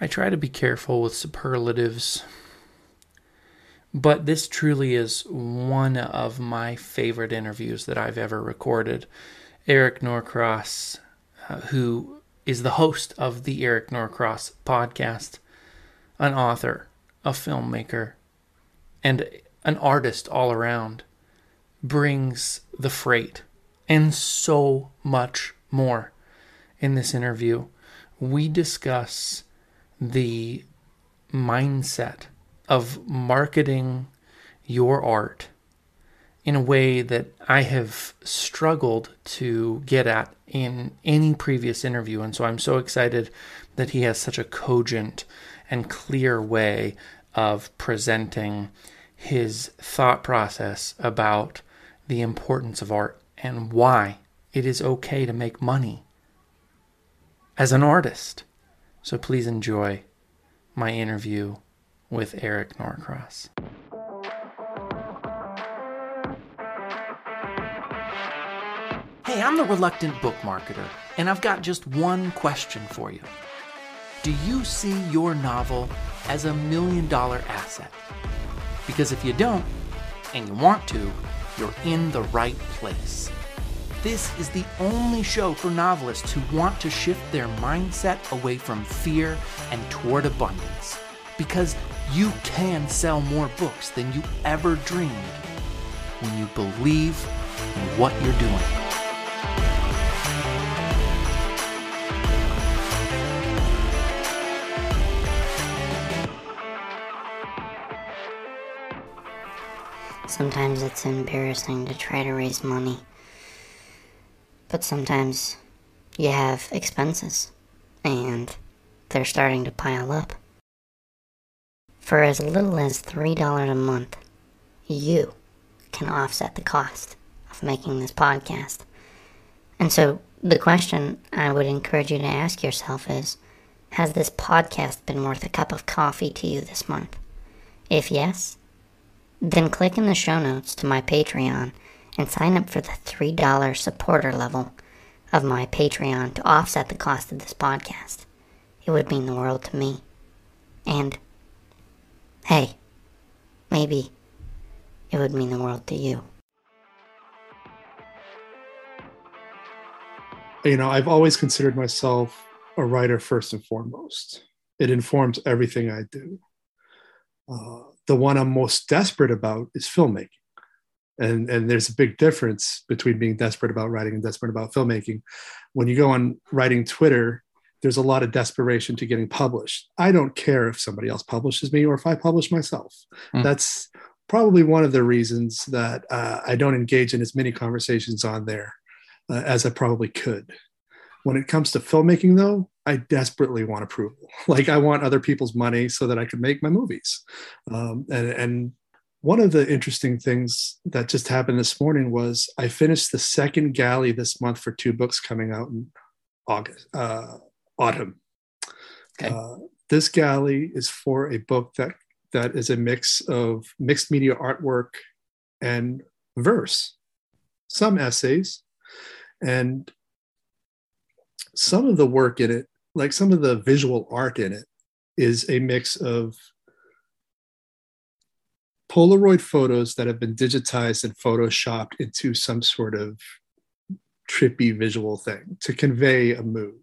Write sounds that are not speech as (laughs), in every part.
I try to be careful with superlatives, but this truly is one of my favorite interviews that I've ever recorded. Eric Norcross, uh, who is the host of the Eric Norcross podcast, an author, a filmmaker, and an artist all around, brings the freight and so much more in this interview. We discuss the mindset of marketing your art in a way that I have struggled to get at in any previous interview. And so I'm so excited that he has such a cogent and clear way of presenting his thought process about the importance of art and why it is okay to make money as an artist. So please enjoy my interview with Eric Norcross. Hey, I'm the reluctant book marketer, and I've got just one question for you. Do you see your novel as a million dollar asset? Because if you don't, and you want to, you're in the right place. This is the only show for novelists who want to shift their mindset away from fear and toward abundance. Because you can sell more books than you ever dreamed when you believe in what you're doing. Sometimes it's embarrassing to try to raise money. But sometimes you have expenses, and they're starting to pile up. For as little as $3 a month, you can offset the cost of making this podcast. And so the question I would encourage you to ask yourself is Has this podcast been worth a cup of coffee to you this month? If yes, then click in the show notes to my Patreon and sign up for the $3 supporter level of my Patreon to offset the cost of this podcast. It would mean the world to me. And, hey, maybe it would mean the world to you. You know, I've always considered myself a writer first and foremost. It informs everything I do. Uh, the one I'm most desperate about is filmmaking. And, and there's a big difference between being desperate about writing and desperate about filmmaking. When you go on writing Twitter, there's a lot of desperation to getting published. I don't care if somebody else publishes me or if I publish myself. Mm. That's probably one of the reasons that uh, I don't engage in as many conversations on there uh, as I probably could. When it comes to filmmaking, though, I desperately want approval. (laughs) Like I want other people's money so that I can make my movies. Um, and, and one of the interesting things that just happened this morning was I finished the second galley this month for two books coming out in August, uh, autumn. Okay. Uh, this galley is for a book that that is a mix of mixed media artwork and verse, some essays, and some of the work in it like some of the visual art in it is a mix of Polaroid photos that have been digitized and photoshopped into some sort of trippy visual thing to convey a mood,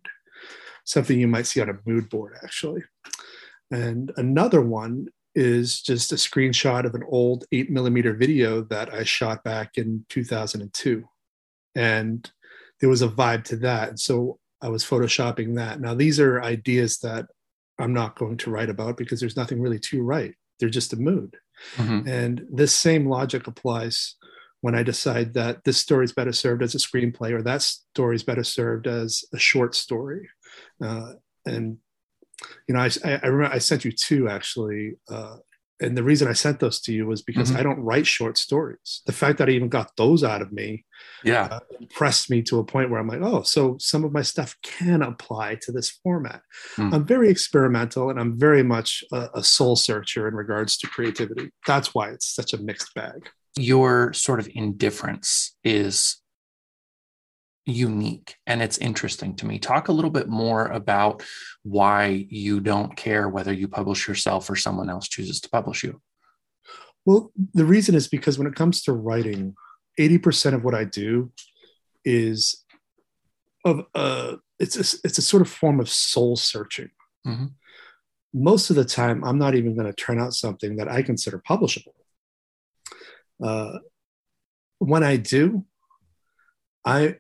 something you might see on a mood board, actually. And another one is just a screenshot of an old eight millimeter video that I shot back in 2002. And there was a vibe to that. So I was photoshopping that. Now, these are ideas that I'm not going to write about because there's nothing really to write. They're just a mood. Mm-hmm. And this same logic applies when I decide that this story is better served as a screenplay or that story is better served as a short story. Uh, and you know, I, I, remember I sent you two actually uh, and the reason I sent those to you was because mm-hmm. I don't write short stories. The fact that I even got those out of me, yeah, uh, impressed me to a point where I'm like, oh, so some of my stuff can apply to this format. Mm. I'm very experimental, and I'm very much a, a soul searcher in regards to creativity. That's why it's such a mixed bag. Your sort of indifference is unique and it's interesting to me. Talk a little bit more about why you don't care whether you publish yourself or someone else chooses to publish you. Well, the reason is because when it comes to writing, 80% of what I do is of uh it's a, it's a sort of form of soul searching. Mm-hmm. Most of the time, I'm not even going to turn out something that I consider publishable. Uh, when I do, I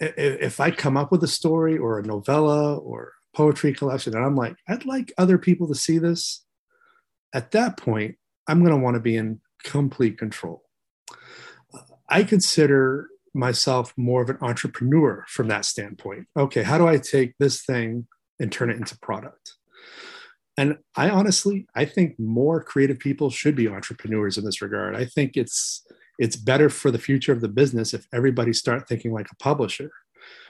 if I come up with a story or a novella or poetry collection and I'm like, I'd like other people to see this, at that point, I'm going to want to be in complete control. I consider myself more of an entrepreneur from that standpoint. Okay, how do I take this thing and turn it into product? And I honestly, I think more creative people should be entrepreneurs in this regard. I think it's it's better for the future of the business if everybody start thinking like a publisher.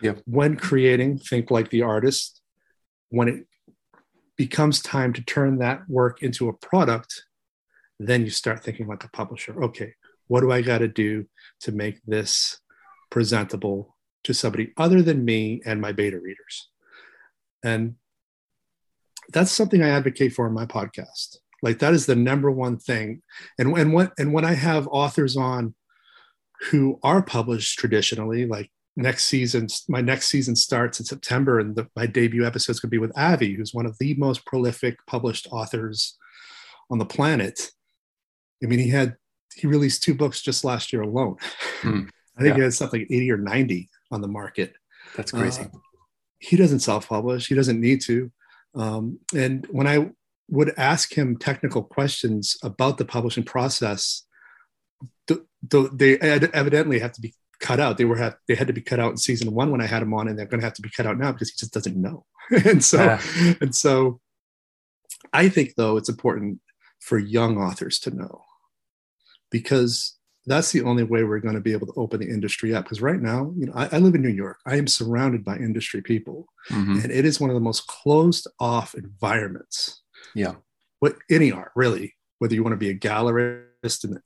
Yep. When creating, think like the artist. When it becomes time to turn that work into a product, then you start thinking like a publisher. Okay, what do I got to do to make this presentable to somebody other than me and my beta readers? And that's something I advocate for in my podcast. Like that is the number one thing. And and what and when I have authors on who are published traditionally, like next season, my next season starts in September, and the, my debut episode is going to be with Avi, who's one of the most prolific published authors on the planet. I mean, he had he released two books just last year alone. Mm, (laughs) I think yeah. he had something 80 or 90 on the market. That's crazy. Uh, he doesn't self-publish. He doesn't need to. Um, and when I would ask him technical questions about the publishing process, th- th- they evidently have to be cut out. They were had they had to be cut out in season one when I had him on, and they're going to have to be cut out now because he just doesn't know. (laughs) and so, yeah. and so, I think though it's important for young authors to know because that's the only way we're going to be able to open the industry up. Because right now, you know, I, I, live in New York. I am surrounded by industry people, mm-hmm. and it is one of the most closed off environments yeah. What any art really, whether you want to be a gallerist and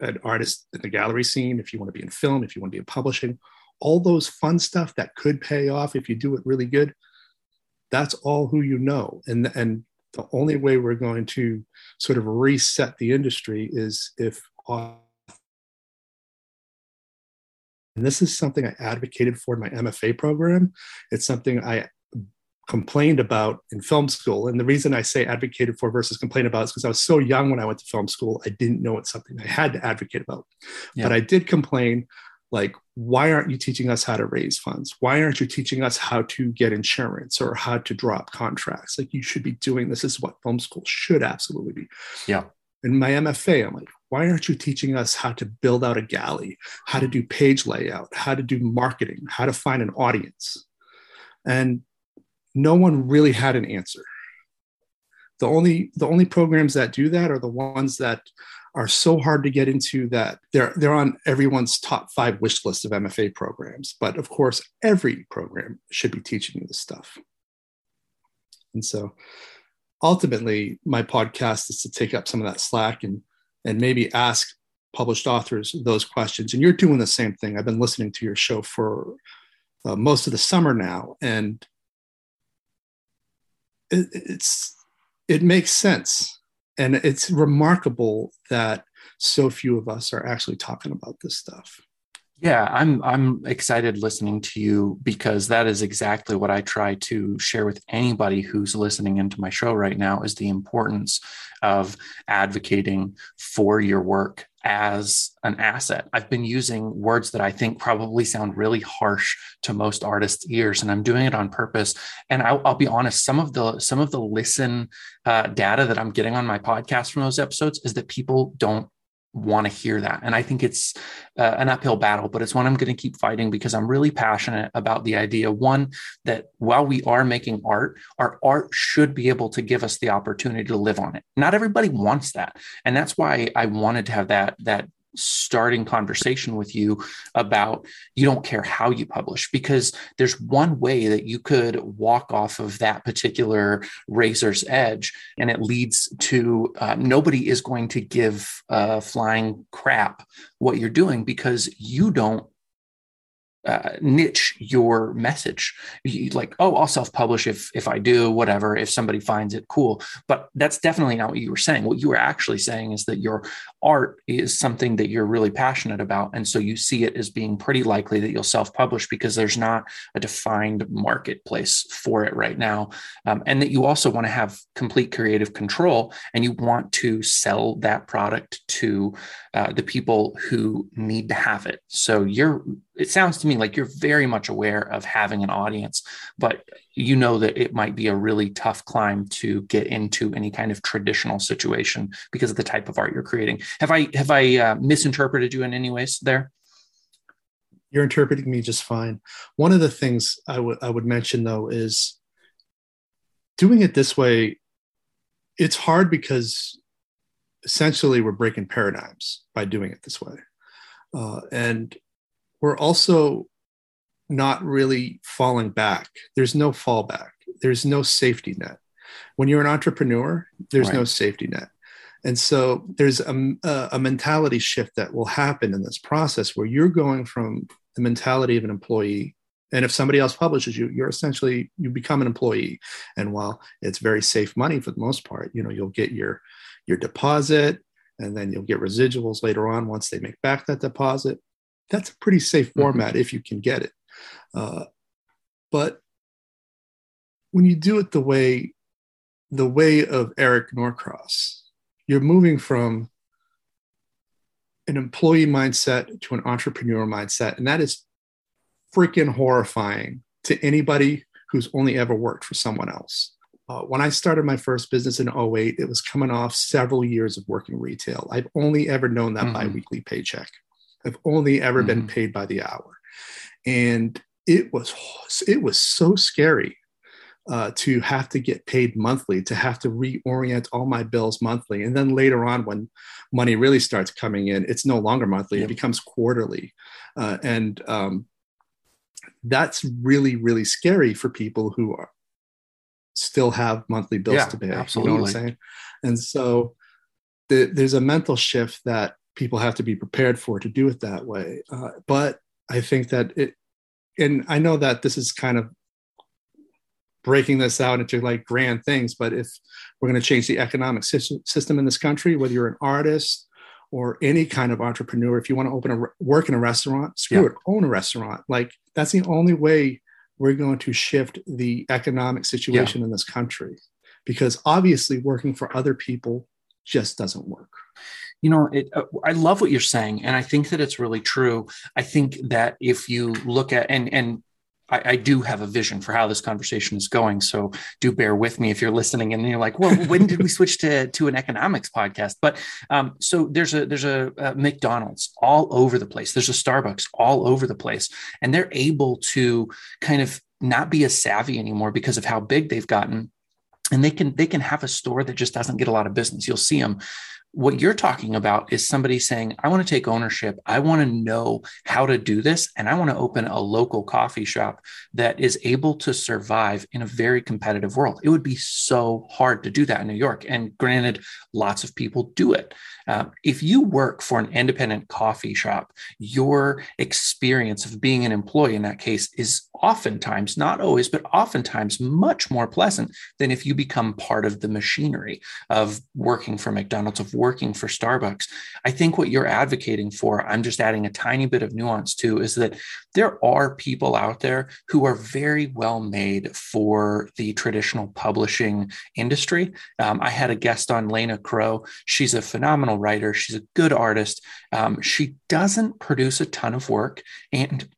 an artist in the gallery scene, if you want to be in film, if you want to be in publishing, all those fun stuff that could pay off if you do it really good. That's all who you know. And, and the only way we're going to sort of reset the industry is if and this is something I advocated for in my MFA program. It's something I complained about in film school. And the reason I say advocated for versus complained about is because I was so young when I went to film school, I didn't know it's something I had to advocate about. Yeah. But I did complain like, why aren't you teaching us how to raise funds? Why aren't you teaching us how to get insurance or how to drop contracts? Like, you should be doing this. this is what film school should absolutely be. Yeah. In my MFA, I'm like, why aren't you teaching us how to build out a galley, how to do page layout, how to do marketing, how to find an audience? And no one really had an answer. The only the only programs that do that are the ones that are so hard to get into that they're they're on everyone's top five wish list of MFA programs. But of course, every program should be teaching you this stuff. And so ultimately my podcast is to take up some of that slack and and maybe ask published authors those questions and you're doing the same thing i've been listening to your show for uh, most of the summer now and it, it's it makes sense. And it's remarkable that so few of us are actually talking about this stuff yeah i'm i'm excited listening to you because that is exactly what i try to share with anybody who's listening into my show right now is the importance of advocating for your work as an asset. I've been using words that I think probably sound really harsh to most artists' ears, and I'm doing it on purpose. And I'll, I'll be honest, some of the some of the listen uh, data that I'm getting on my podcast from those episodes is that people don't want to hear that. And I think it's uh, an uphill battle, but it's one I'm going to keep fighting because I'm really passionate about the idea one, that while we are making art, our art should be able to give us the opportunity to live on it. Not everybody wants that. And that's why I wanted to have that, that starting conversation with you about you don't care how you publish because there's one way that you could walk off of that particular razor's edge and it leads to uh, nobody is going to give uh, flying crap what you're doing because you don't uh, niche your message. You, like, oh, I'll self-publish if if I do whatever. If somebody finds it, cool. But that's definitely not what you were saying. What you were actually saying is that your art is something that you're really passionate about, and so you see it as being pretty likely that you'll self-publish because there's not a defined marketplace for it right now, um, and that you also want to have complete creative control, and you want to sell that product to uh, the people who need to have it. So you're it sounds to me like you're very much aware of having an audience, but you know that it might be a really tough climb to get into any kind of traditional situation because of the type of art you're creating. Have I have I uh, misinterpreted you in any ways there? You're interpreting me just fine. One of the things I would I would mention though is doing it this way. It's hard because essentially we're breaking paradigms by doing it this way, uh, and we're also not really falling back. There's no fallback. There's no safety net. When you're an entrepreneur, there's right. no safety net. And so there's a, a, mentality shift that will happen in this process where you're going from the mentality of an employee. And if somebody else publishes you, you're essentially, you become an employee. And while it's very safe money for the most part, you know, you'll get your, your deposit and then you'll get residuals later on once they make back that deposit that's a pretty safe mm-hmm. format if you can get it. Uh, but when you do it the way the way of Eric Norcross, you're moving from an employee mindset to an entrepreneur mindset, and that is freaking horrifying to anybody who's only ever worked for someone else. Uh, when I started my first business in 08, it was coming off several years of working retail. I've only ever known that mm-hmm. biweekly paycheck. I've only ever mm-hmm. been paid by the hour. And it was it was so scary uh, to have to get paid monthly, to have to reorient all my bills monthly. And then later on, when money really starts coming in, it's no longer monthly, yep. it becomes quarterly. Uh, and um, that's really, really scary for people who are, still have monthly bills yeah, to pay. Absolutely. You know what I'm saying? And so the, there's a mental shift that people have to be prepared for to do it that way. Uh, but I think that it, and I know that this is kind of breaking this out into like grand things, but if we're going to change the economic system in this country, whether you're an artist or any kind of entrepreneur, if you want to open a work in a restaurant, screw yeah. it, own a restaurant. Like that's the only way we're going to shift the economic situation yeah. in this country, because obviously working for other people just doesn't work you know it, uh, i love what you're saying and i think that it's really true i think that if you look at and and I, I, do have a vision for how this conversation is going. So do bear with me if you're listening and you're like, well, when did we switch to, to an economics podcast? But um, so there's a there's a, a, McDonald's all over the place. There's a Starbucks all over the place, and they're able to kind of not be as savvy anymore because of how big they've gotten. And they can they can have a store that just doesn't get a lot of business. You'll see them what you're talking about is somebody saying, I want to take ownership. I want to know how to do this. And I want to open a local coffee shop that is able to survive in a very competitive world. It would be so hard to do that in New York. And granted, lots of people do it. Uh, if you work for an independent coffee shop, your experience of being an employee in that case is oftentimes, not always, but oftentimes much more pleasant than if you become part of the machinery of working for McDonald's, of working for Starbucks. I think what you're advocating for, I'm just adding a tiny bit of nuance to, is that there are people out there who are very well made for the traditional publishing industry. Um, I had a guest on, Lena Crow. She's a phenomenal writer, she's a good artist. Um, she doesn't produce a ton of work and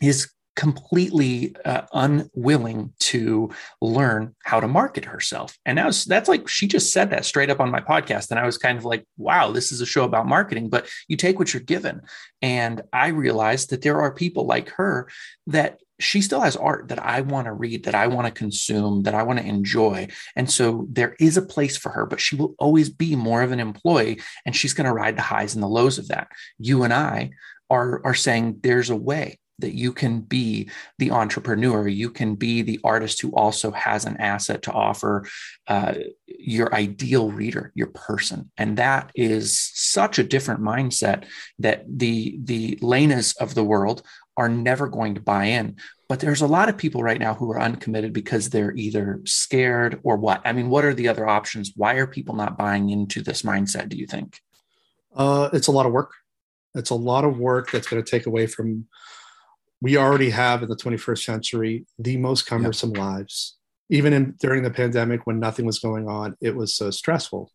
is completely uh, unwilling to learn how to market herself. And that was, that's like, she just said that straight up on my podcast. And I was kind of like, wow, this is a show about marketing, but you take what you're given. And I realized that there are people like her that she still has art that I want to read, that I want to consume, that I want to enjoy. And so there is a place for her, but she will always be more of an employee and she's going to ride the highs and the lows of that. You and I are, are saying there's a way that you can be the entrepreneur you can be the artist who also has an asset to offer uh, your ideal reader your person and that is such a different mindset that the the lenas of the world are never going to buy in. But there's a lot of people right now who are uncommitted because they're either scared or what? I mean, what are the other options? Why are people not buying into this mindset, do you think? Uh, it's a lot of work. It's a lot of work that's going to take away from, we already have in the 21st century the most cumbersome yep. lives. Even in, during the pandemic when nothing was going on, it was so stressful.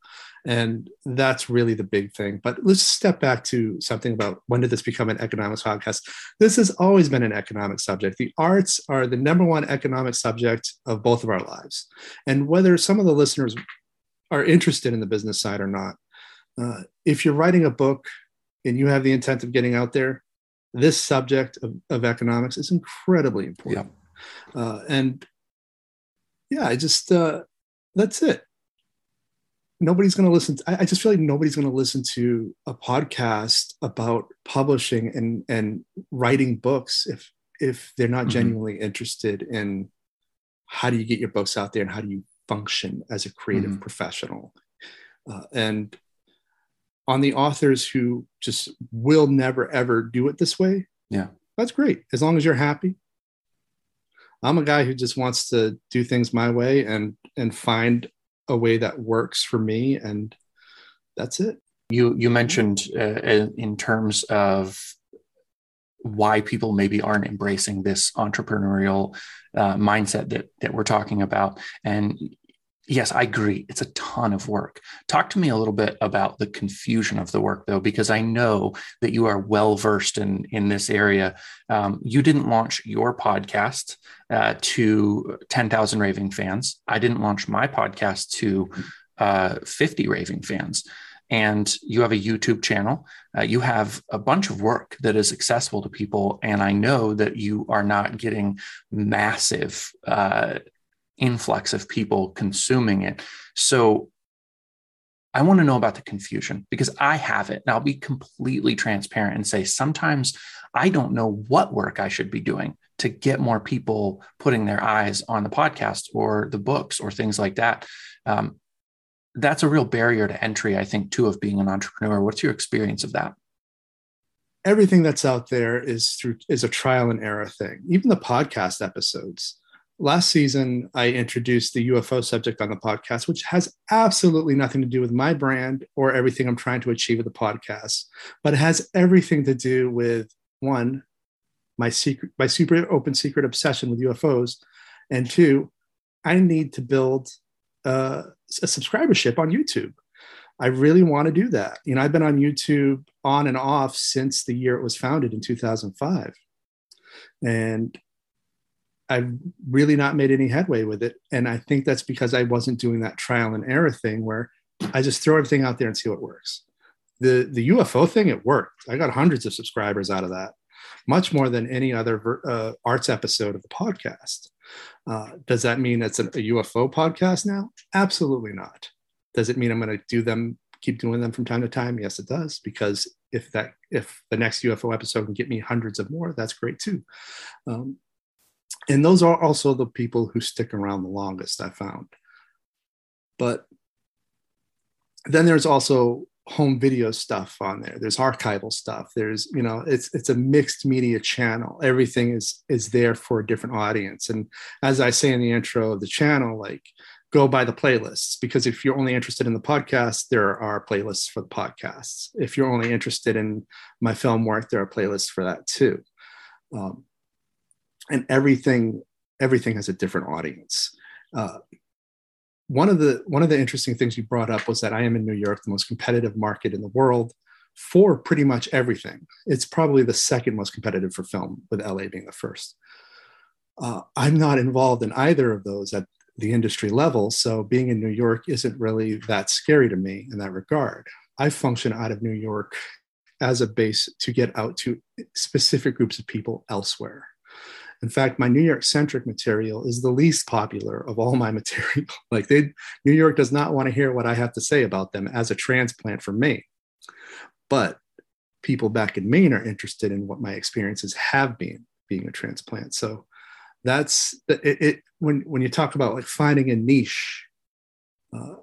And that's really the big thing. But let's step back to something about when did this become an economics podcast? This has always been an economic subject. The arts are the number one economic subject of both of our lives. And whether some of the listeners are interested in the business side or not, uh, if you're writing a book and you have the intent of getting out there, this subject of, of economics is incredibly important. Yeah. Uh, and yeah, I just, uh, that's it nobody's going to listen to, I, I just feel like nobody's going to listen to a podcast about publishing and and writing books if if they're not mm-hmm. genuinely interested in how do you get your books out there and how do you function as a creative mm-hmm. professional uh, and on the authors who just will never ever do it this way yeah that's great as long as you're happy i'm a guy who just wants to do things my way and and find a way that works for me and that's it. You you mentioned uh, in terms of why people maybe aren't embracing this entrepreneurial uh, mindset that that we're talking about. And yes i agree it's a ton of work talk to me a little bit about the confusion of the work though because i know that you are well versed in in this area um, you didn't launch your podcast uh, to 10,000 raving fans. I didn't launch my podcast to uh, 50 raving fans. And you have a YouTube channel. Uh, you have a bunch of work that is accessible to people. And I know that you are not getting massive uh, influx of people consuming it. So I want to know about the confusion because I have it. And I'll be completely transparent and say sometimes I don't know what work I should be doing to get more people putting their eyes on the podcast or the books or things like that. Um, that's a real barrier to entry, I think, too, of being an entrepreneur. What's your experience of that? Everything that's out there is through is a trial and error thing. Even the podcast episodes. Last season, I introduced the UFO subject on the podcast, which has absolutely nothing to do with my brand or everything I'm trying to achieve with the podcast, but it has everything to do with one, my secret, my super open secret obsession with UFOs, and two, I need to build uh, a subscribership on YouTube. I really want to do that. You know, I've been on YouTube on and off since the year it was founded in 2005. And I've really not made any headway with it. And I think that's because I wasn't doing that trial and error thing where I just throw everything out there and see what works. The the UFO thing, it worked. I got hundreds of subscribers out of that much more than any other uh, arts episode of the podcast. Uh, does that mean it's a, UFO podcast now? Absolutely not. Does it mean I'm going to do them, keep doing them from time to time? Yes, it does. Because if that, if the next UFO episode can get me hundreds of more, that's great too. Um, and those are also the people who stick around the longest. I found, but then there's also home video stuff on there. There's archival stuff. There's you know it's it's a mixed media channel. Everything is is there for a different audience. And as i say in the intro of the channel like go by the playlists because if you're only interested in the podcast there are playlists for the podcasts. If you're only interested in my film work there are playlists for that too. Um, and everything everything has a different audience uh, one of the one of the interesting things you brought up was that I am in New York, the most competitive market in the world for pretty much everything. It's probably the second most competitive for film, with LA being the first. Uh, I'm not involved in either of those at the industry level, so being in New York isn't really that scary to me in that regard. I function out of New York as a base to get out to specific groups of people elsewhere. In fact, my New York centric material is the least popular of all my (laughs) material. like they, New York does not want to hear what I have to say about them as a transplant from Maine. But people back in Maine are interested in what my experiences have been being a transplant. So that's it, it when when you talk about like finding a niche. Uh,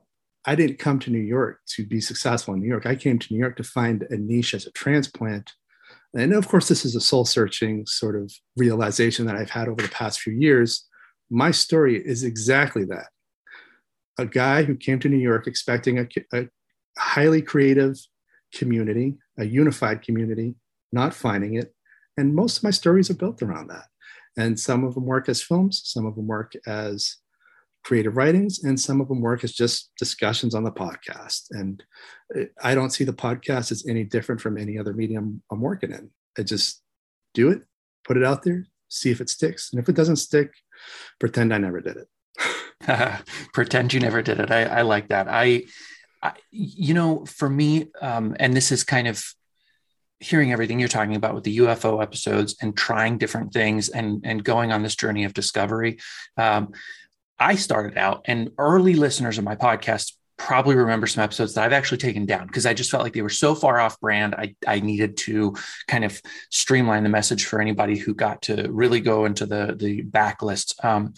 I didn't come to New York to be successful in New York. I came to New York to find a niche as a transplant And of course, this is a soul searching sort of realization that I've had over the past few years. My story is exactly that a guy who came to New York expecting a, a highly creative community, a unified community, not finding it. And most of my stories are built around that. And some of them work as films, some of them work as creative writings, and some of them work as just discussions on the podcast. And I don't see the podcast as any different from any other medium I'm working in. I just do it, put it out there, see if it sticks. And if it doesn't stick, pretend I never did it. (laughs) pretend you never did it. I, I like that. I, I, you know, for me, um, and this is kind of hearing everything you're talking about with the UFO episodes and trying different things and and going on this journey of discovery. Um, I started out, and early listeners of my podcast probably remember some episodes that I've actually taken down because I just felt like they were so far off brand. I, I needed to kind of streamline the message for anybody who got to really go into the the backlist. Um,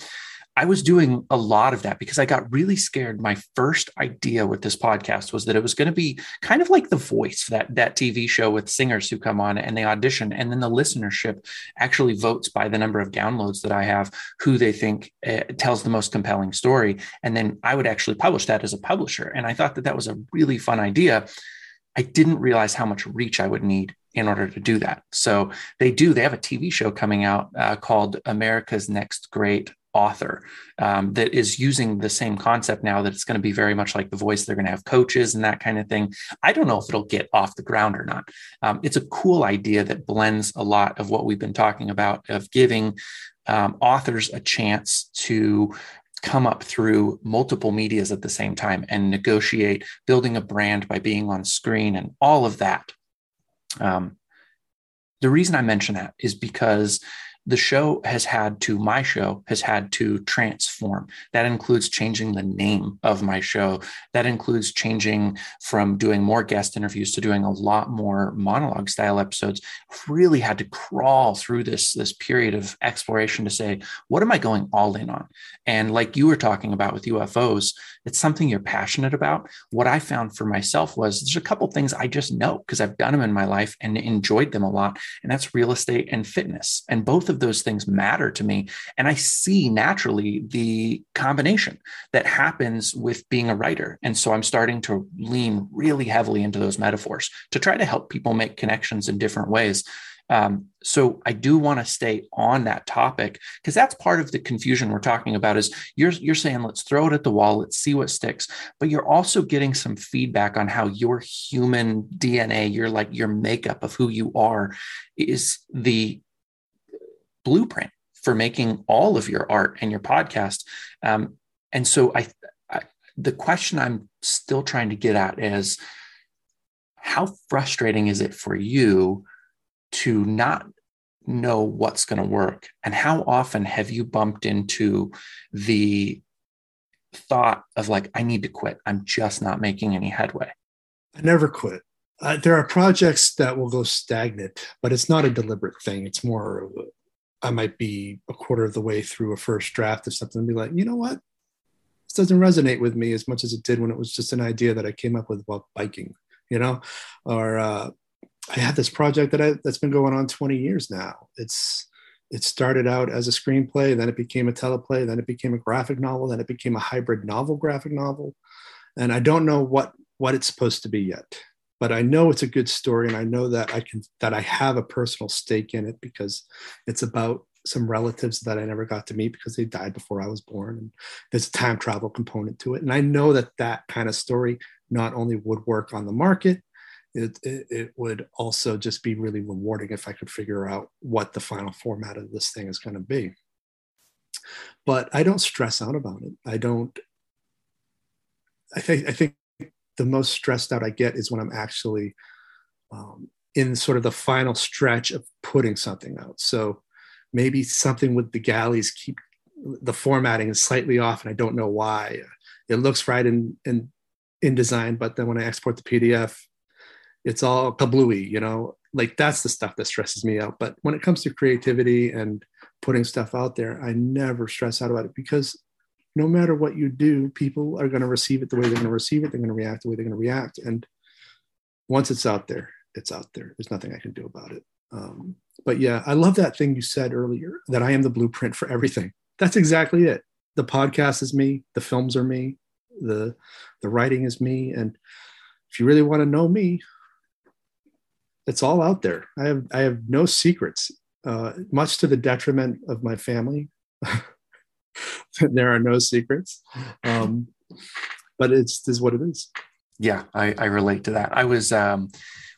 I was doing a lot of that because I got really scared. My first idea with this podcast was that it was going to be kind of like The Voice, that that TV show with singers who come on and they audition, and then the listenership actually votes by the number of downloads that I have, who they think uh, tells the most compelling story, and then I would actually publish that as a publisher. And I thought that that was a really fun idea. I didn't realize how much reach I would need in order to do that. So they do. They have a TV show coming out uh, called America's Next Great author um, that is using the same concept now that it's going to be very much like the voice they're going to have coaches and that kind of thing. I don't know if it'll get off the ground or not. Um, it's a cool idea that blends a lot of what we've been talking about of giving um, authors a chance to come up through multiple medias at the same time and negotiate building a brand by being on screen and all of that. Um, the reason i mention that is because the show has had to, my show has had to transform. That includes changing the name of my show. That includes changing from doing more guest interviews to doing a lot more monologue style episodes. Really had to crawl through this, this period of exploration to say, what am I going all in on? And like you were talking about with UFOs, it's something you're passionate about. What I found for myself was there's a couple things I just know because I've done them in my life and enjoyed them a lot. And that's real estate and fitness. And both of those things matter to me. And I see naturally the combination that happens with being a writer. And so I'm starting to lean really heavily into those metaphors to try to help people make connections in different ways. Um, so I do want to stay on that topic because that's part of the confusion we're talking about is you're you're saying let's throw it at the wall, let's see what sticks, but you're also getting some feedback on how your human DNA, your like your makeup of who you are is the blueprint for making all of your art and your podcast. Um, and so I, I, the question I'm still trying to get at is how frustrating is it for you to not know what's going to work? And how often have you bumped into the thought of like, I need to quit. I'm just not making any headway? I never quit. Uh, there are projects that will go stagnant, but it's not a deliberate thing. It's more I might be a quarter of the way through a first draft of something and be like, you know what? This doesn't resonate with me as much as it did when it was just an idea that I came up with while biking, you know? Or uh, I had this project that I, that's been going on 20 years now. It's it started out as a screenplay, then it became a teleplay, then it became a graphic novel, then it became a hybrid novel graphic novel. And I don't know what what it's supposed to be yet but I know it's a good story and I know that I can that I have a personal stake in it because it's about some relatives that I never got to meet because they died before I was born and there's a time travel component to it. And I know that that kind of story not only would work on the market it, it, it would also just be really rewarding if I could figure out what the final format of this thing is going to be. But I don't stress out about it. I don't I I think the most stressed out I get is when I'm actually um, in sort of the final stretch of putting something out. So maybe something with the galleys keep the formatting is slightly off, and I don't know why. It looks right in in InDesign, but then when I export the PDF, it's all kablooey, you know. Like that's the stuff that stresses me out. But when it comes to creativity and putting stuff out there, I never stress out about it because no matter what you do, people are going to receive it the way they're going to receive it. They're going to react the way they're going to react. And once it's out there, it's out there. There's nothing I can do about it. Um, but yeah, I love that thing you said earlier that I am the blueprint for everything. That's exactly it. The podcast is me, the films are me, the the writing is me, and if you really want to know me, it's all out there. I have I have no secrets, uh, much to the detriment of my family. (laughs) (laughs) there are no secrets, um, but it's this is what it is. Yeah, I, I relate to that. I was um,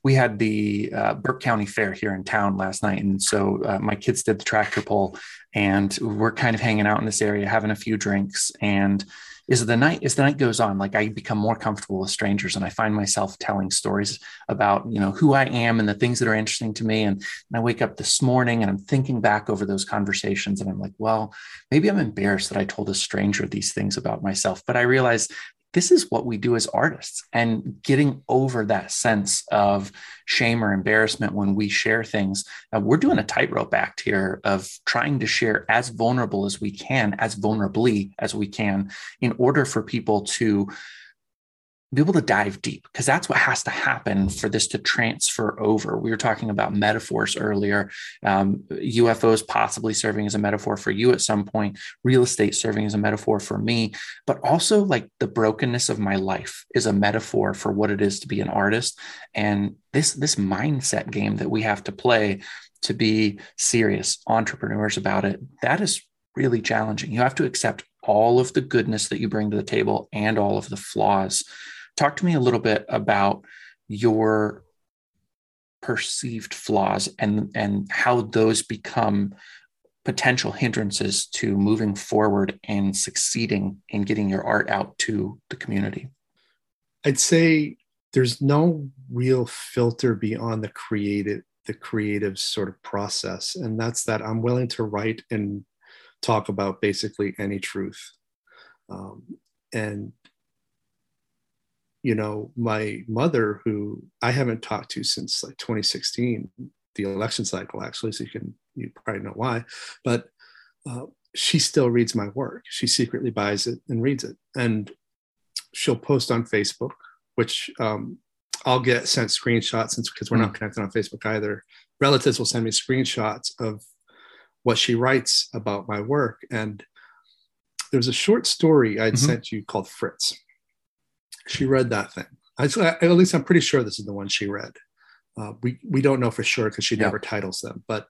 we had the uh, Burke County Fair here in town last night, and so uh, my kids did the tractor pull, and we're kind of hanging out in this area, having a few drinks, and is the night as the night goes on like i become more comfortable with strangers and i find myself telling stories about you know who i am and the things that are interesting to me. And, and i wake up this morning and i'm thinking back over those conversations and i'm like well maybe i'm embarrassed that i told a stranger these things about myself. But i realize this is what we do as artists and getting over that sense of shame or embarrassment when we share things uh, we're doing a tightrope act here of trying to share as vulnerable as we can as vulnerably as we can in order for people to be able to dive deep because that's what has to happen for this to transfer over. We were talking about metaphors earlier, um, UFOs possibly serving as a metaphor for you at some point, real estate serving as a metaphor for me, but also like the brokenness of my life is a metaphor for what it is to be an artist. And this this mindset game that we have to play to be serious entrepreneurs about it, that is really challenging. You have to accept all of the goodness that you bring to the table and all of the flaws Talk to me a little bit about your perceived flaws and and how those become potential hindrances to moving forward and succeeding in getting your art out to the community. I'd say there's no real filter beyond the creative the creative sort of process. And that's that i'm willing to write and talk about basically any truth. Um, and you know, my mother, who I haven't talked to since like 2016, the election cycle, actually, so you can you probably know why, but uh, she still reads my work. She secretly buys it and reads it, and she'll post on Facebook, which um, I'll get sent screenshots since because we're mm. not connected on Facebook either. Relatives will send me screenshots of what she writes about my work, and there's a short story I'd mm-hmm. sent you called Fritz she read that thing. I, at least I'm pretty sure this is the one she read. Uh, we we don't know for sure because she yeah. never titles them, but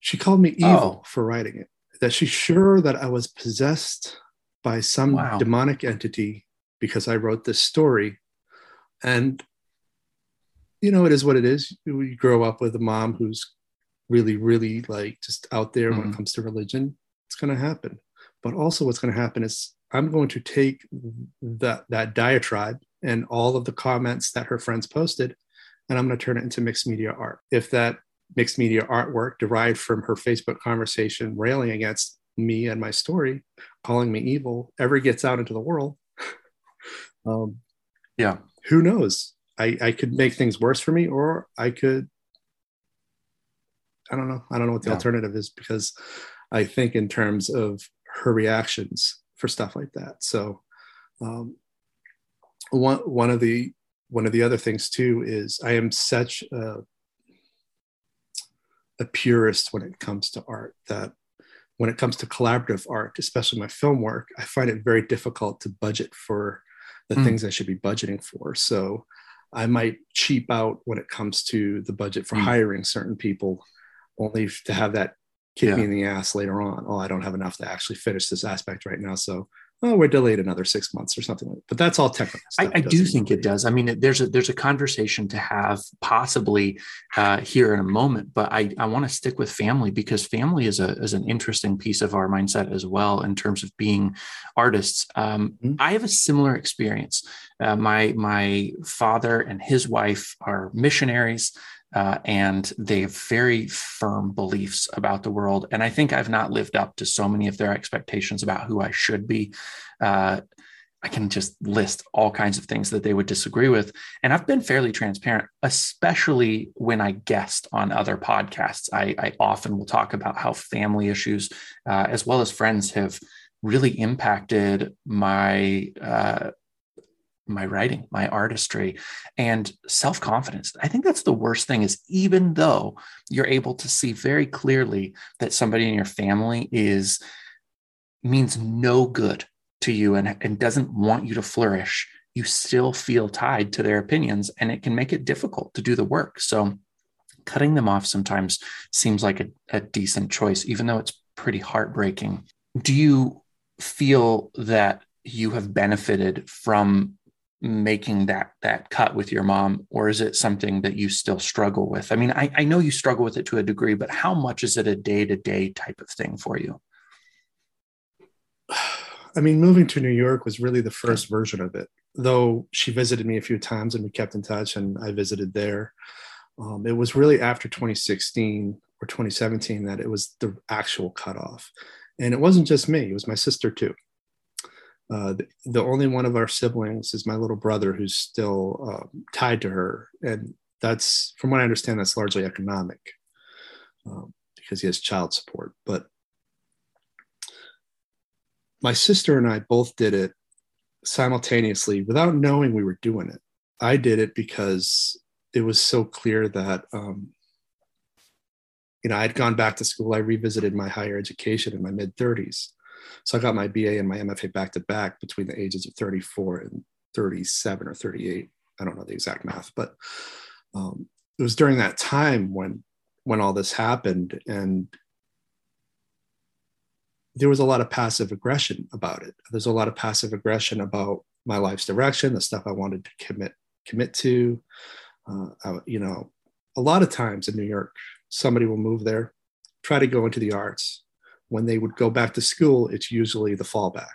she called me evil oh. for writing it. That she's sure that I was possessed by some wow. demonic entity because I wrote this story, and you know it is what it is. You grow up with a mom who's really, really like just out there mm-hmm. when it mm-hmm. comes to religion. It's going to happen. But also, what's going to happen is I'm going to take that that diatribe and all of the comments that her friends posted, and I'm going to turn it into mixed media art. If that mixed media artwork derived from her Facebook conversation railing against me and my story, calling me evil, ever gets out into the world, (laughs) um, yeah, who knows? I, I could make things worse for me, or I could. I don't know. I don't know what the yeah. alternative is because I think in terms of her reactions for stuff like that. So um, one one of the one of the other things too is I am such a, a purist when it comes to art that when it comes to collaborative art, especially my film work, I find it very difficult to budget for the mm. things I should be budgeting for. So I might cheap out when it comes to the budget for mm. hiring certain people, only to have that kick yeah. me in the ass later on. Oh, I don't have enough to actually finish this aspect right now. So oh, we're delayed another six months or something like that. But that's all technical. I, I do think it does. I mean, there's a there's a conversation to have possibly uh, here in a moment, but I, I want to stick with family because family is a is an interesting piece of our mindset as well in terms of being artists. Um, mm-hmm. I have a similar experience. Uh, my my father and his wife are missionaries uh, and they have very firm beliefs about the world. And I think I've not lived up to so many of their expectations about who I should be. Uh, I can just list all kinds of things that they would disagree with. And I've been fairly transparent, especially when I guest on other podcasts. I, I often will talk about how family issues, uh, as well as friends, have really impacted my uh, my writing, my artistry, and self confidence. I think that's the worst thing is even though you're able to see very clearly that somebody in your family is means no good to you and, and doesn't want you to flourish, you still feel tied to their opinions and it can make it difficult to do the work. So cutting them off sometimes seems like a, a decent choice, even though it's pretty heartbreaking. Do you feel that you have benefited from making that that cut with your mom or is it something that you still struggle with? I mean i, I know you struggle with it to a degree but how much is it a day-to-day type of thing for you? (sighs) I mean moving to new york was really the first version of it though she visited me a few times and we kept in touch and i visited there. Um, it was really after 2016 or 2017 that it was the actual cutoff. And it wasn't just me it was my sister too uh, the, only one of our siblings is my little brother who's still uh, tied to her. And that's from what i understand that's largely economic um, because he has child support. But my sister and i both did it simultaneously without knowing we were doing it. I did it because it was so clear that um, you know i'd gone back to school. I revisited my higher education in my mid 30s so I got my BA and my MFA back to back between the ages of 34 and 37 or 38. I don't know the exact math, but um, it was during that time when when all this happened, and there was a lot of passive aggression about it. There's a lot of passive aggression about my life's direction, the stuff I wanted to commit commit to. Uh, I, you know, a lot of times in New York, somebody will move there, try to go into the arts, when they would go back to school, it's usually the fallback.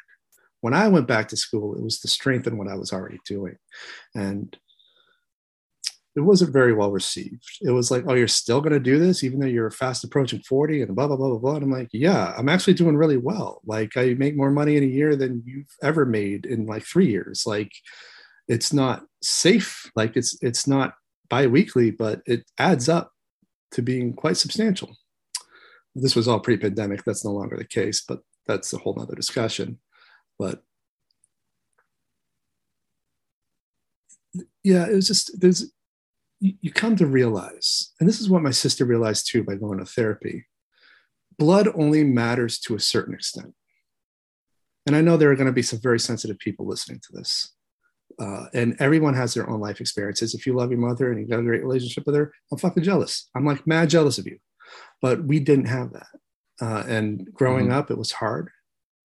When I went back to school, it was to strengthen what I was already doing. And it wasn't very well received. It was like, oh, you're still going to do this, even though you're fast approaching 40 and blah, blah, blah, blah, blah. And I'm like, yeah, I'm actually doing really well. Like, I make more money in a year than you've ever made in like three years. Like, it's not safe. Like, it's, it's not biweekly, but it adds up to being quite substantial this was all pre-pandemic that's no longer the case but that's a whole nother discussion but yeah it was just there's you, you come to realize and this is what my sister realized too by going to therapy blood only matters to a certain extent and i know there are going to be some very sensitive people listening to this uh, and everyone has their own life experiences. If you love your mother and you've got a great relationship with her, I'm fucking jealous. I'm like mad jealous of you but we didn't have that. Uh, and growing mm-hmm. up, it was hard.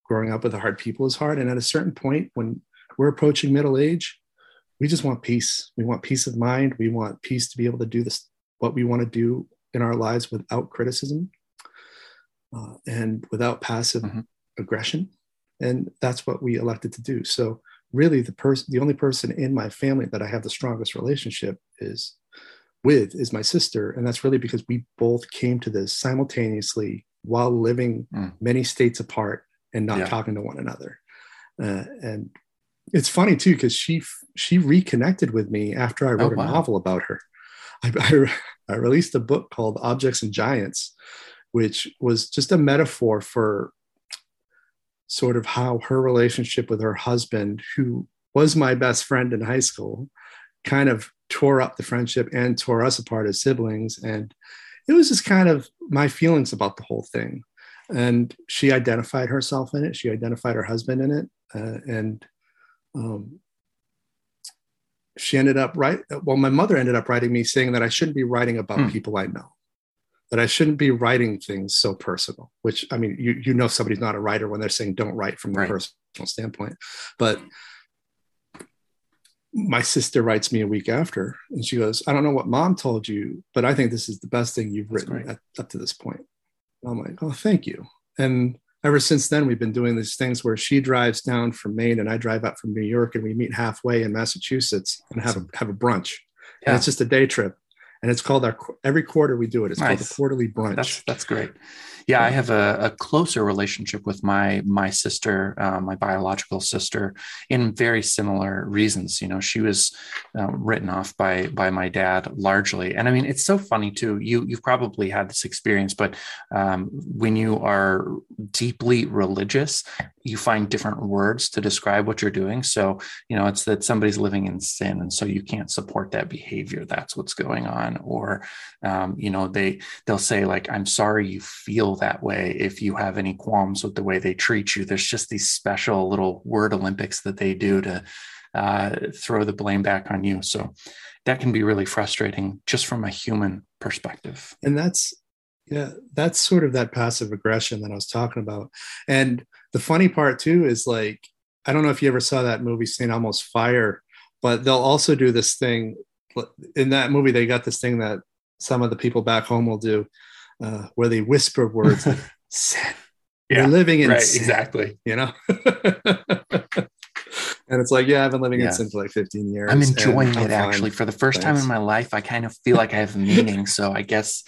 Growing up with hard people is hard. And at a certain point, when we're approaching middle age, we just want peace. We want peace of mind. We want peace to be able to do this, what we want to do in our lives without criticism uh, and without passive mm-hmm. aggression. And that's what we elected to do. So really the person, the only person in my family that I have the strongest relationship is with is my sister. And that's really because we both came to this simultaneously while living mm. many states apart and not yeah. talking to one another. Uh, and it's funny too, because she she reconnected with me after I wrote oh, wow. a novel about her. I, I, I released a book called Objects and Giants, which was just a metaphor for sort of how her relationship with her husband, who was my best friend in high school, kind of tore up the friendship and tore us apart as siblings. And it was just kind of my feelings about the whole thing. And she identified herself in it. She identified her husband in it. Uh, and um, she ended up right. Well, my mother ended up writing me saying that I shouldn't be writing about mm. people I know, that I shouldn't be writing things so personal. Which I mean, you you know somebody's not a writer when they're saying don't write from a right. personal standpoint, but my sister writes me a week after and she goes, I don't know what mom told you, but I think this is the best thing you've written at, up to this point. And I'm like, oh, thank you. And ever since then, we've been doing these things where she drives down from Maine and I drive up from New York and we meet halfway in Massachusetts and have a, have a brunch. Yeah. And it's just a day trip. And it's called our every quarter we do it. It's nice. called the quarterly brunch. That's that's great. Yeah, I have a, a closer relationship with my my sister, uh, my biological sister, in very similar reasons. You know, she was uh, written off by by my dad largely, and I mean, it's so funny too. You you've probably had this experience, but um, when you are deeply religious, you find different words to describe what you're doing. So you know, it's that somebody's living in sin, and so you can't support that behavior. That's what's going on, or um, you know, they they'll say like, "I'm sorry you feel." that way if you have any qualms with the way they treat you. There's just these special little word Olympics that they do to uh, throw the blame back on you. So that can be really frustrating just from a human perspective. And that's, yeah, that's sort of that passive aggression that I was talking about. And the funny part too is like, I don't know if you ever saw that movie, St. Elmo's Fire, but they'll also do this thing. In that movie, they got this thing that some of the people back home will do uh, where they whisper words like (laughs) sin. Yeah, You're living in right, sin, exactly. You know. (laughs) and it's like, yeah, I've been living yeah. in sin for like 15 years. I'm enjoying it actually. For the first Thanks. time in my life, I kind of feel like I have meaning. So I guess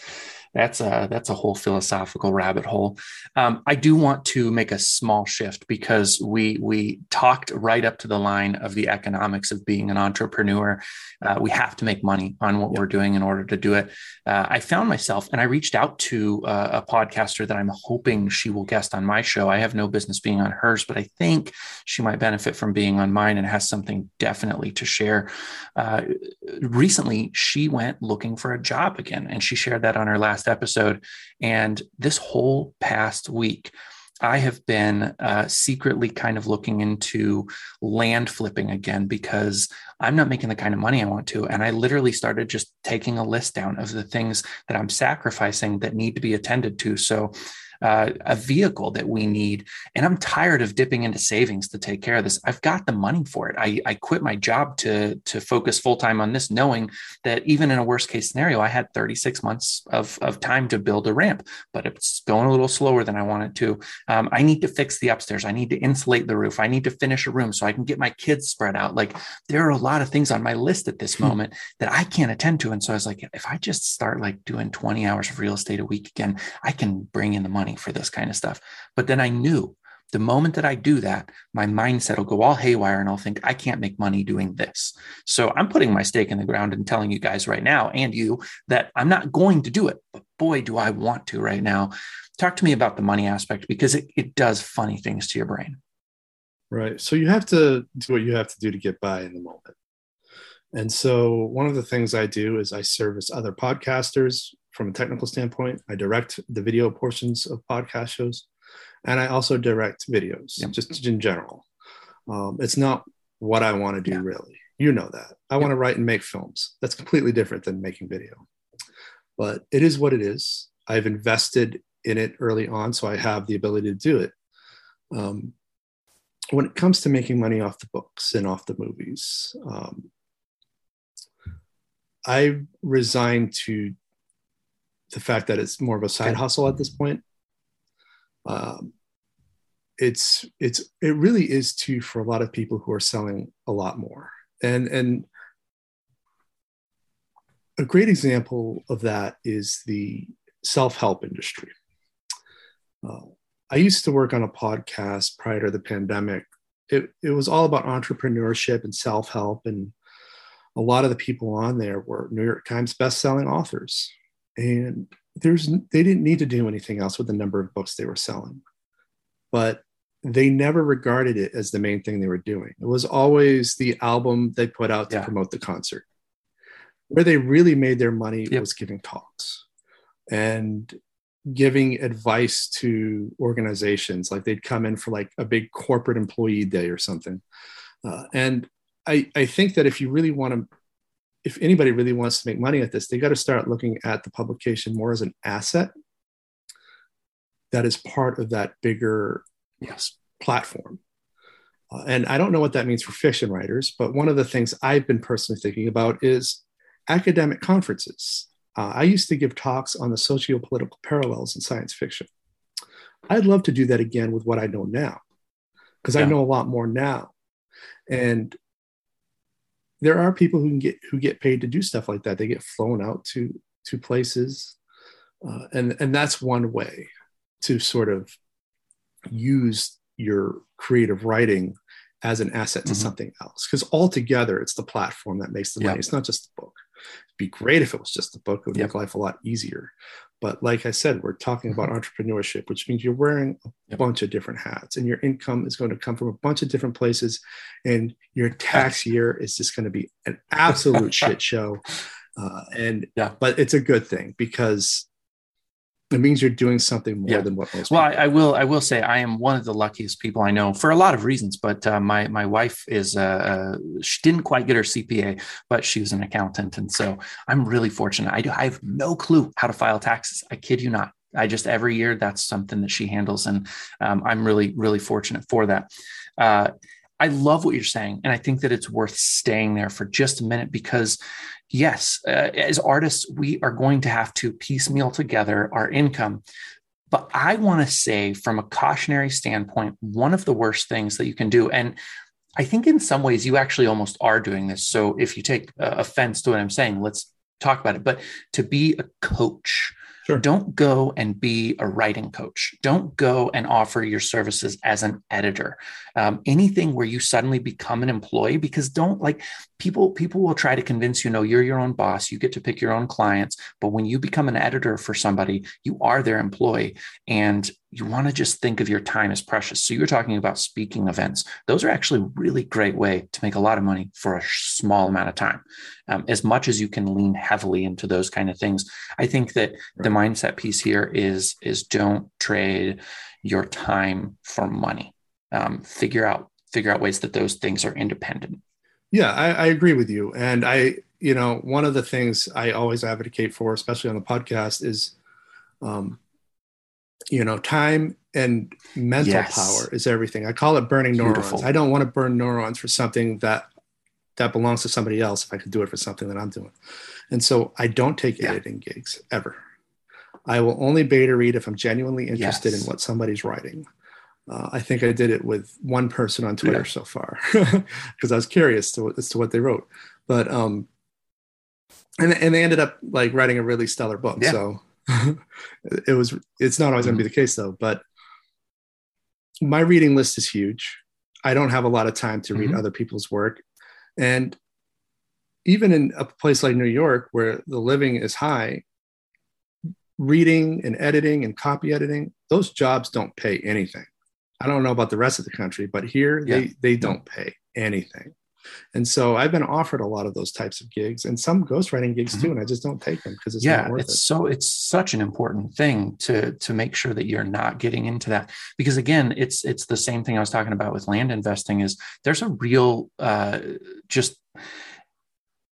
that's a that's a whole philosophical rabbit hole. Um, I do want to make a small shift because we we talked right up to the line of the economics of being an entrepreneur. Uh, we have to make money on what we're doing in order to do it. Uh, I found myself, and I reached out to uh, a podcaster that I'm hoping she will guest on my show. I have no business being on hers, but I think she might benefit from being on mine and has something definitely to share. Uh, recently, she went looking for a job again, and she shared that on her last last episode. And this whole past week, I have been uh, secretly kind of looking into land flipping again because I'm not making the kind of money I want to. And I literally started just taking a list down of the things that I'm sacrificing that need to be attended to. So uh, a vehicle that we need. And I'm tired of dipping into savings to take care of this. I've got the money for it. I, I quit my job to, to focus full time on this, knowing that even in a worst case scenario, I had 36 months of, of time to build a ramp, but it's going a little slower than I wanted to. Um, I need to fix the upstairs. I need to insulate the roof. I need to finish a room so I can get my kids spread out. Like there are a lot of things on my list at this hmm. moment that I can't attend to. And so I was like, if I just start like doing 20 hours of real estate a week again, I can bring in the money for this kind of stuff. But then I knew the moment that I do that, my mindset will go all haywire and I'll think, I can't make money doing this. So I'm putting my stake in the ground and telling you guys right now and you that I'm not going to do it. But boy, do I want to right now. Talk to me about the money aspect because it, it does funny things to your brain. Right. So you have to do what you have to do to get by in the moment. And so one of the things I do is I service other podcasters from a technical standpoint. I direct the video portions of podcast shows, and I also direct videos, yep. just in general. Um, it's not what I want to do, yeah. really. You know that. I yep. want to write and make films. That's completely different than making video. But it is what it is. I've invested in it early on, so I have the ability to do it. Um, when it comes to making money off the books and off the movies, um, I resigned to the fact that it's more of a side hustle at this point. Um, it's it's it really is too for a lot of people who are selling a lot more. And and a great example of that is the self-help industry. Uh, i used to work on a podcast prior to the pandemic. It, it was all about entrepreneurship and self-help and a lot of the people on there were new york times best-selling authors and there's they didn't need to do anything else with the number of books they were selling. But they never regarded it as the main thing they were doing. It was always the album they put out to yeah. promote the concert. Where they really made their money yep. was giving talks and giving advice to organizations. Like they'd come in for like a big corporate employee day or something. Uh, and I, I think that if you really want to if anybody really wants to make money at this, they got to start looking at the publication more as an asset that is part of that bigger yes, platform. Uh, and I don't know what that means for fiction writers, but one of the things I've been personally thinking about is academic conferences. Uh, I used to give talks on the socio-political parallels in science fiction. I'd love to do that again with what I know now, because yeah. I know a lot more now. And there are people who can get who get paid to do stuff like that. They get flown out to to places, uh, and and that's one way to sort of use your creative writing as an asset to mm-hmm. something else. Because altogether, it's the platform that makes the money. It's not just the book. It'd be great if it was just the book. It would yep. make life a lot easier. But like I said, we're talking about mm-hmm. entrepreneurship, which means you're wearing a yep. bunch of different hats, and your income is going to come from a bunch of different places, and your tax year is just going to be an absolute (laughs) shit show. Uh, and yeah, but it's a good thing because it means you're doing something more yeah. than what most. Well, I, I, will. I will say I am one of the luckiest people I know for a lot of reasons. But uh, my my wife is uh, uh, she didn't quite get her CPA, but she was an accountant, and so I'm really fortunate. I do. I have no clue how to file taxes. I kid you not. I just every year that's something that she handles, and um, I'm really really fortunate for that. Uh, I love what you're saying, and I think that it's worth staying there for just a minute because yes, uh, as artists, we are going to have to piecemeal together our income. But I want to say, from a cautionary standpoint, one of the worst things that you can do, and I think in some ways you actually almost are doing this. So if you take uh, offense to what I'm saying, let's talk about it. But to be a coach, Sure. Don't go and be a writing coach. Don't go and offer your services as an editor. Um, anything where you suddenly become an employee, because don't like people. People will try to convince you, no, you're your own boss. You get to pick your own clients. But when you become an editor for somebody, you are their employee, and you want to just think of your time as precious. So you're talking about speaking events. Those are actually a really great way to make a lot of money for a small amount of time. Um, as much as you can lean heavily into those kind of things, I think that the mindset piece here is is don't trade your time for money. Um, figure out figure out ways that those things are independent. Yeah, I, I agree with you, and I you know one of the things I always advocate for, especially on the podcast, is um, you know time and mental yes. power is everything i call it burning Beautiful. neurons i don't want to burn neurons for something that that belongs to somebody else if i could do it for something that i'm doing and so i don't take yeah. editing gigs ever i will only beta read if i'm genuinely interested yes. in what somebody's writing uh, i think i did it with one person on twitter yeah. so far (laughs) because i was curious to, as to what they wrote but um and, and they ended up like writing a really stellar book yeah. so it was it's not always going to be the case though but my reading list is huge. I don't have a lot of time to read mm-hmm. other people's work. And even in a place like new york where the living is high reading and editing and copy editing those jobs don't pay anything. I don't know about the rest of the country but here yeah. they they don't pay anything and so I've been offered a lot of those types of gigs and some ghostwriting gigs mm-hmm. too, and I just don't take them because it's yeah, it's it. so it's such an important thing to to make sure that you're not getting into that because again, it's it's the same thing I was talking about with land investing. Is there's a real uh, just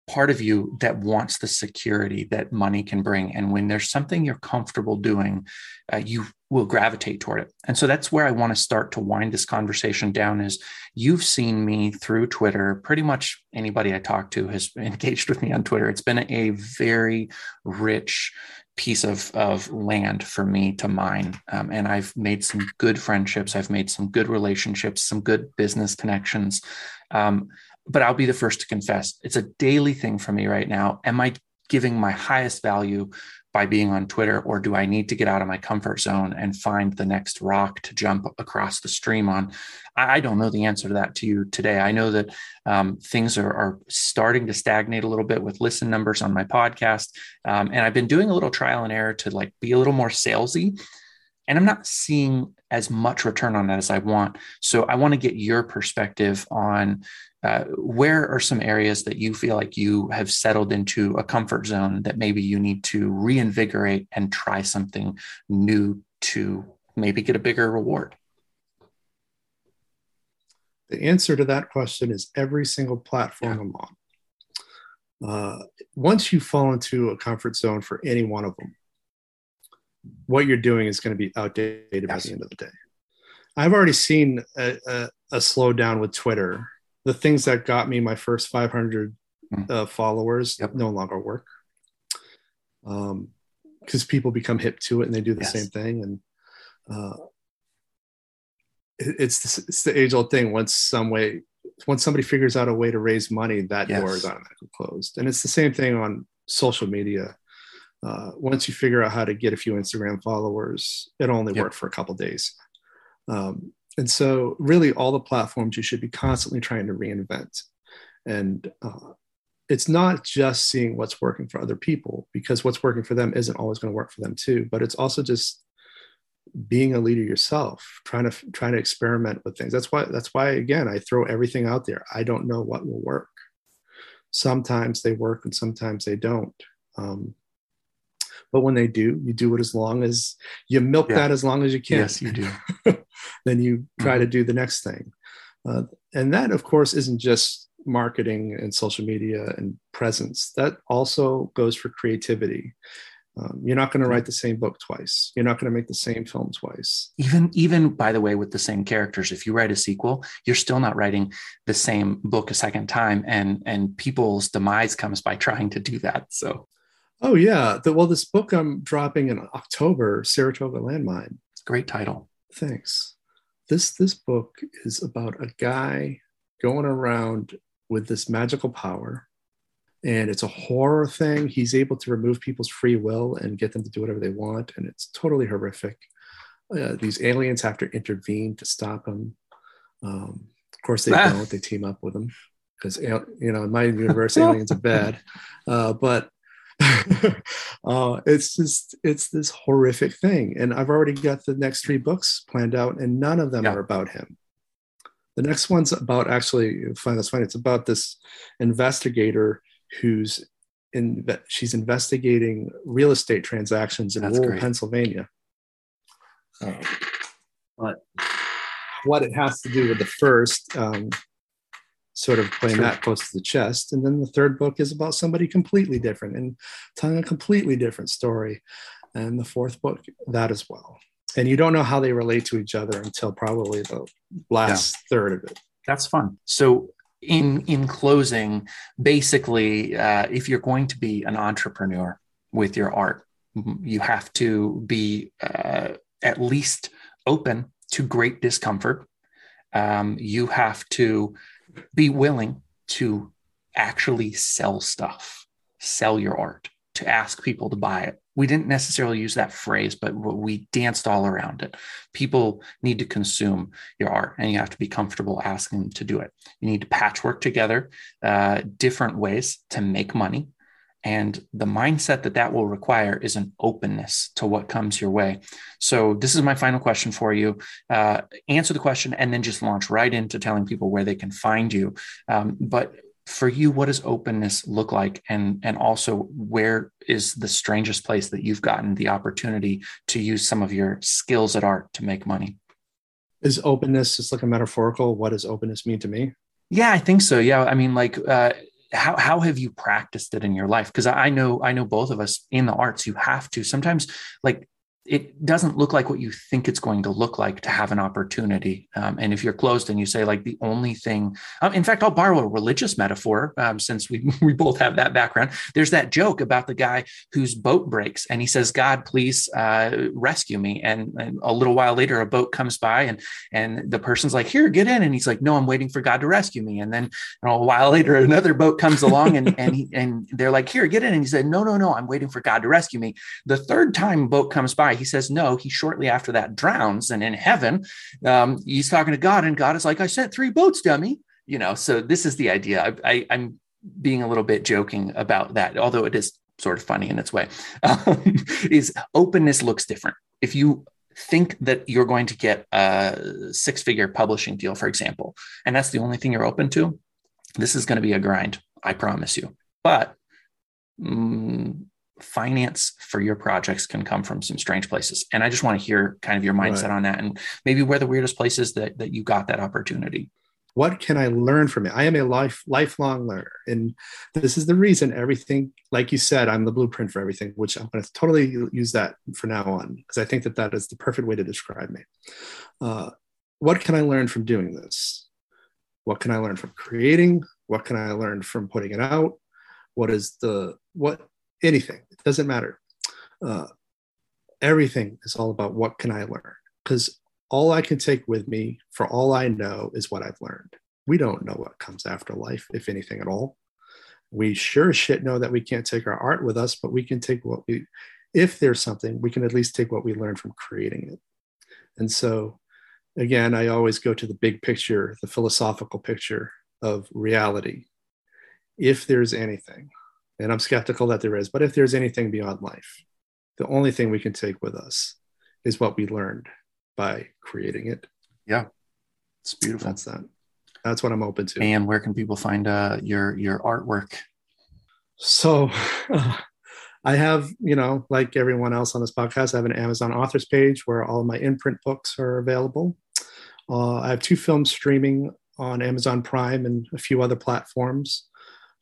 part of you that wants the security that money can bring. And when there's something you're comfortable doing, uh, you will gravitate toward it. And so that's where I want to start to wind this conversation down is you've seen me through Twitter. Pretty much anybody I talk to has (laughs) engaged with me on Twitter. It's been a very rich piece of, of land for me to mine. Um, and I've made some good friendships. I've made some good relationships, some good business connections. Um, but I'll be the first to confess it's a daily thing for me right now. Am I giving my highest value by being on Twitter, or do I need to get out of my comfort zone and find the next rock to jump across the stream on? I don't know the answer to that to you today. I know that um, things are, are, starting to stagnate a little bit with listen numbers on my podcast, um, and I've been doing a little trial and error to like be a little more salesy and I'm not seeing as much return on that as I want. So I want to get your perspective on uh, where are some areas that you feel like you have settled into a comfort zone that maybe you need to reinvigorate and try something new to maybe get a bigger reward? The answer to that question is every single platform yeah. I'm on. Uh, once you fall into a comfort zone for any one of them, what you're doing is going to be outdated by the end of the day. I've already seen a, a, a slowdown with Twitter. The things that got me my first 500 mm. uh, followers yep. no longer work because um, people become hip to it and they do the yes. same thing. And uh, it, it's, the, it's the age old thing. Once some way, once somebody figures out a way to raise money, that Yes. door is automatically closed. And it's the same thing on social media. Uh, once you figure out how to get a few Instagram followers, it only Yep. worked for a couple days. Um, and so, really, all the platforms you should be constantly trying to reinvent. And uh, it's not just seeing what's working for other people, because what's working for them isn't always going to work for them too. But it's also just being a leader yourself trying to trying to experiment with things that's why that's why again i throw everything out there i don't know what will work sometimes they work and sometimes they don't um, but when they do you do it as long as you milk Yeah. that as long as you can. Yes, you do. (laughs) then you try to do the next thing. Uh, and that of course isn't just marketing and social media and presence. That also goes for creativity. Um, you're not going to write the same book twice. You're not going to make the same film twice. Even even by the way with the same characters if you write a sequel you're still not writing the same book a second time and and people's demise comes by (laughs) trying to do that so Oh yeah. The, well, this book I'm dropping in October, Saratoga Landmine. great title Thanks. This this book is about a guy going around with this magical power, and it's a horror thing. He's able to remove people's free will and get them to do whatever they want, and it's totally horrific. Uh, these aliens have to intervene to stop him. Um, of course, they Ah. don't. They team up with him because you know in my universe, aliens are (laughs) bad. Uh, but (laughs) uh, it's just it's this horrific thing, and I've already got the next three books planned out, and none of them Yeah. are about him. The next one's about actually find this funny. It's about this investigator who's in she's investigating real estate transactions in That's rural great. Pennsylvania. Um, but what it has to do with the first, um, sort of playing Sure. that close to the chest, and then the third book is about somebody completely different and telling a completely different story, and the fourth book that as well. And you don't know how they relate to each other until probably the last third of it. that's fun so in in closing basically uh, if you're going to be an entrepreneur with your art you have to be uh, at least open to great discomfort um, you have to be willing to actually sell stuff sell your art to ask people to buy it. We didn't necessarily use that phrase but we danced all around it. People need to consume your art and you have to be comfortable asking them to do it. You need to patchwork together uh, different ways to make money and the mindset that that will require is an openness to what comes your way so this is my final question for you uh, answer the question and then just launch right into telling people where they can find you um, but for you what does openness look like and and also where is the strangest place that you've gotten the opportunity to use some of your skills at art to make money Is openness just like a metaphorical? What does openness mean to me? Yeah, I think so. Yeah, I mean, like, uh, how how have you practiced it in your life? Because I know I know both of us in the arts. You have to sometimes like it doesn't look like what you think it's going to look like to have an opportunity. Um, and if you're closed and you say like the only thing, um, in fact, I'll borrow a religious metaphor um, since we (laughs) we both have that background. There's that joke about the guy whose boat breaks and he says, "God, please uh, rescue me." And, and a little while later, a boat comes by and and the person's like, "Here, get in," and he's like, "No, I'm waiting for God to rescue me." And then you know, a while later, (laughs) another boat comes along and and he, and they're like, "Here, get in," and he said, "No, no, no, I'm waiting for God to rescue me." The third time boat comes by, he says no. He shortly after that drowns, and in heaven, um, he's talking to God, and God is like, "I sent three boats, dummy." You know, so this is the idea. I, I, I'm being a little bit joking about that, although it is sort of funny in its way. (laughs) Um, is openness looks different. If you think that you're going to get a six-figure publishing deal, for example, and that's the only thing you're open to, this is going to be a grind. I promise you. But mm, finance for your projects can come from some strange places. And I just want to hear kind of your mindset Right. on that and maybe where the weirdest places that, that you got that opportunity. What can I learn from it? I am a life lifelong learner, and this is the reason everything, like you said, I'm the blueprint for everything. Which I'm going to totally use that for now on because I think that that is the perfect way to describe me. Uh, what can I learn from doing this? What can I learn from creating? What can I learn from putting it out? What is the what? Anything. It doesn't matter. Uh, everything is all about what can I learn because all I can take with me for all I know is what I've learned. We don't know what comes after life, if anything at all. We sure shit know that we can't take our art with us, but we can take what we, if there's something, we can at least take what we learned from creating it. And so, again, I always go to the big picture, the philosophical picture of reality. If there's anything, and I'm skeptical that there is, but if there's anything beyond life, the only thing we can take with us is what we learned by creating it. Yeah. It's beautiful. That's that. That's what I'm open to. And where can people find uh, your your artwork? So uh, (laughs) I have, you know, like everyone else on this podcast, I have an Amazon authors page where all my imprint books are available. Uh, I have two films streaming on Amazon Prime and a few other platforms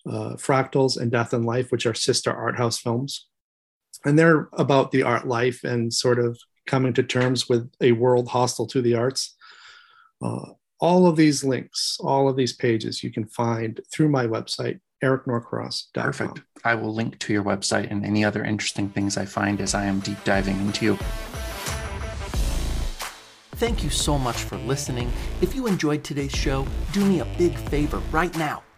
uh, Fractals and Death and Life, which are sister art house films. And they're about the art life and sort of coming to terms with a world hostile to the arts. Uh, all of these links, all of these pages you can find through my website, ericnorcross.com. Perfect. I will link to your website and any other interesting things I find as I am deep diving into you. Thank you so much for listening. If you enjoyed today's show, do me a big favor right now.